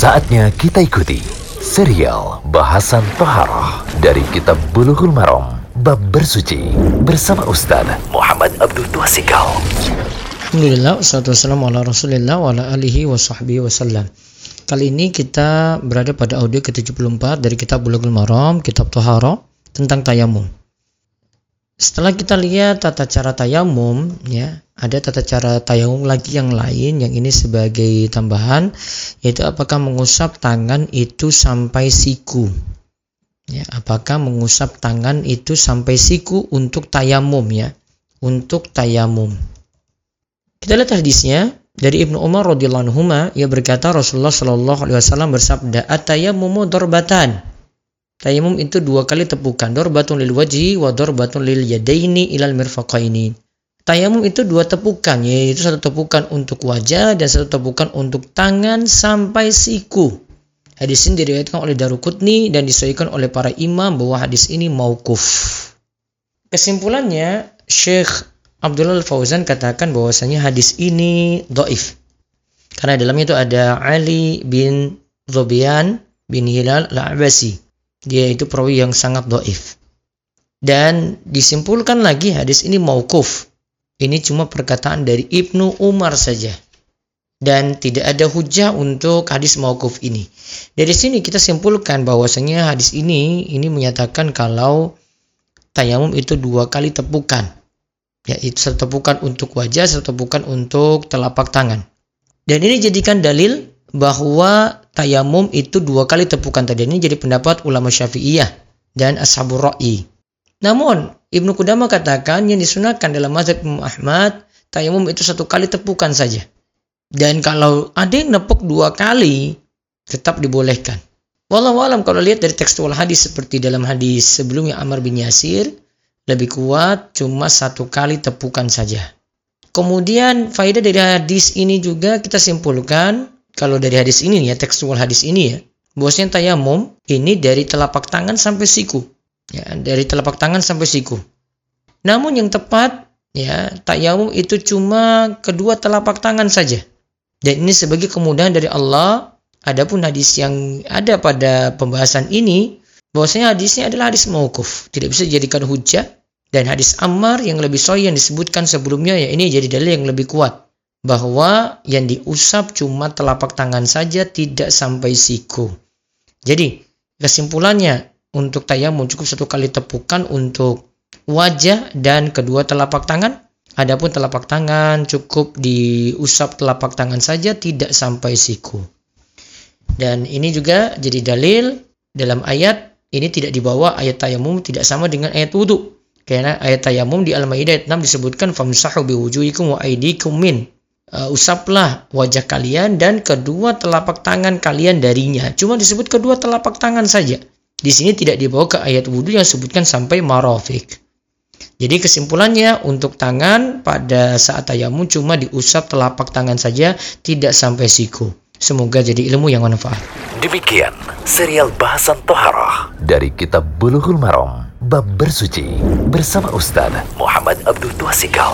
Saatnya kita ikuti serial bahasan Toharoh dari Kitab Bulughul Maram Bab Bersuci bersama Ustaz Muhammad Abdul Tuasikal. Alhamdulillah, wassalatu wassalamu ala rasulillah wa alihi wa wasallam. Kali ini kita berada pada audio ke-74 dari kitab Bulughul Maram, kitab Toharoh tentang tayamum. Setelah kita lihat tata cara tayamum, ya, ada tata cara tayamum lagi yang lain yang ini sebagai tambahan, yaitu apakah mengusap tangan itu sampai siku. Ya, apakah mengusap tangan itu sampai siku untuk tayamum ya, untuk tayamum. Kita lihat hadisnya dari Ibnu Umar radhiyallahu anhu ia berkata Rasulullah shallallahu alaihi wasallam bersabda atayamumu darbatan Tayamum itu dua kali tepukan. Dorbatun lil wajhi wa dorbatun lil yadaini ilal mirfaqaini. Tayamum itu dua tepukan, yaitu satu tepukan untuk wajah dan satu tepukan untuk tangan sampai siku. Hadis ini diriwayatkan oleh Darukutni dan disahihkan oleh para imam bahwa hadis ini maukuf. Kesimpulannya, Syekh Abdullah Al-Fauzan katakan bahwasanya hadis ini doif. Karena dalamnya itu ada Ali bin Zobian bin Hilal Al-Abasi dia itu perawi yang sangat doif. Dan disimpulkan lagi hadis ini maukuf. Ini cuma perkataan dari Ibnu Umar saja. Dan tidak ada hujah untuk hadis maukuf ini. Dari sini kita simpulkan bahwasanya hadis ini ini menyatakan kalau tayamum itu dua kali tepukan. Yaitu satu tepukan untuk wajah, satu tepukan untuk telapak tangan. Dan ini jadikan dalil bahwa tayamum itu dua kali tepukan tadi ini jadi pendapat ulama syafi'iyah dan ashabur ra'i. Namun Ibnu Qudama katakan yang disunahkan dalam mazhab Imam Ahmad tayamum itu satu kali tepukan saja. Dan kalau ada yang nepuk dua kali tetap dibolehkan. Wallahu alam kalau lihat dari tekstual hadis seperti dalam hadis sebelumnya Amr bin Yasir lebih kuat cuma satu kali tepukan saja. Kemudian faedah dari hadis ini juga kita simpulkan kalau dari hadis ini ya tekstual hadis ini ya bahwasanya tayamum ini dari telapak tangan sampai siku. Ya dari telapak tangan sampai siku. Namun yang tepat ya tayamum itu cuma kedua telapak tangan saja. Dan ini sebagai kemudahan dari Allah. Adapun hadis yang ada pada pembahasan ini bahwasanya hadisnya adalah hadis mauquf. Tidak bisa dijadikan hujah. Dan hadis Ammar yang lebih sahih yang disebutkan sebelumnya ya ini jadi dalil yang lebih kuat bahwa yang diusap cuma telapak tangan saja tidak sampai siku. Jadi kesimpulannya untuk tayamum cukup satu kali tepukan untuk wajah dan kedua telapak tangan. Adapun telapak tangan cukup diusap telapak tangan saja tidak sampai siku. Dan ini juga jadi dalil dalam ayat ini tidak dibawa ayat tayamum tidak sama dengan ayat wudhu. Karena ayat tayamum di Al-Maidah ayat 6 disebutkan famsahu biwujuhikum wa aydikum min uh, usaplah wajah kalian dan kedua telapak tangan kalian darinya. Cuma disebut kedua telapak tangan saja. Di sini tidak dibawa ke ayat wudhu yang sebutkan sampai marofik. Jadi kesimpulannya untuk tangan pada saat tayamum cuma diusap telapak tangan saja, tidak sampai siku. Semoga jadi ilmu yang manfaat. Demikian serial bahasan Toharoh dari Kitab Bulughul Maram Bab Bersuci bersama Ustaz Muhammad Abdul Tuasikal.